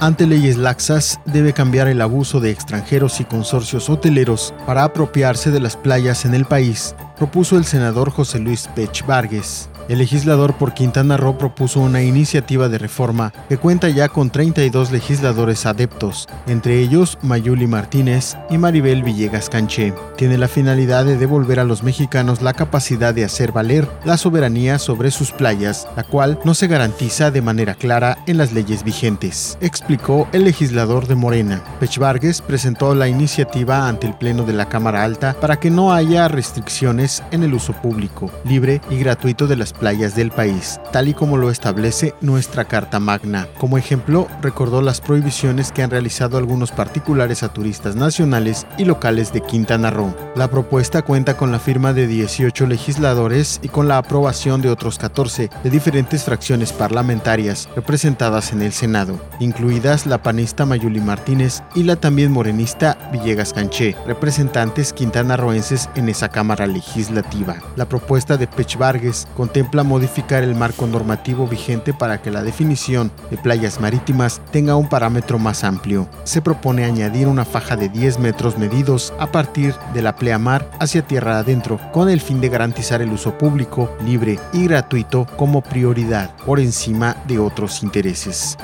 Ante leyes laxas, debe cambiar el abuso de extranjeros y consorcios hoteleros para apropiarse de las playas en el país, propuso el senador José Luis Pech Vargas. El legislador por Quintana Roo propuso una iniciativa de reforma que cuenta ya con 32 legisladores adeptos, entre ellos Mayuli Martínez y Maribel Villegas Canché. Tiene la finalidad de devolver a los mexicanos la capacidad de hacer valer la soberanía sobre sus playas, la cual no se garantiza de manera clara en las leyes vigentes, explicó el legislador de Morena. Pech Vargas presentó la iniciativa ante el Pleno de la Cámara Alta para que no haya restricciones en el uso público, libre y gratuito de las playas del país, tal y como lo establece nuestra Carta Magna. Como ejemplo, recordó las prohibiciones que han realizado algunos particulares a turistas nacionales y locales de Quintana Roo. La propuesta cuenta con la firma de 18 legisladores y con la aprobación de otros 14 de diferentes fracciones parlamentarias representadas en el Senado, incluidas la panista Mayuli Martínez y la también morenista Villegas Canché, representantes quintanarroenses en esa Cámara Legislativa. La propuesta de Pech Vargas contempla modificar el marco normativo vigente para que la definición de playas marítimas tenga un parámetro más amplio. Se propone añadir una faja de 10 metros medidos a partir de la pleamar hacia tierra adentro, con el fin de garantizar el uso público, libre y gratuito como prioridad por encima de otros intereses.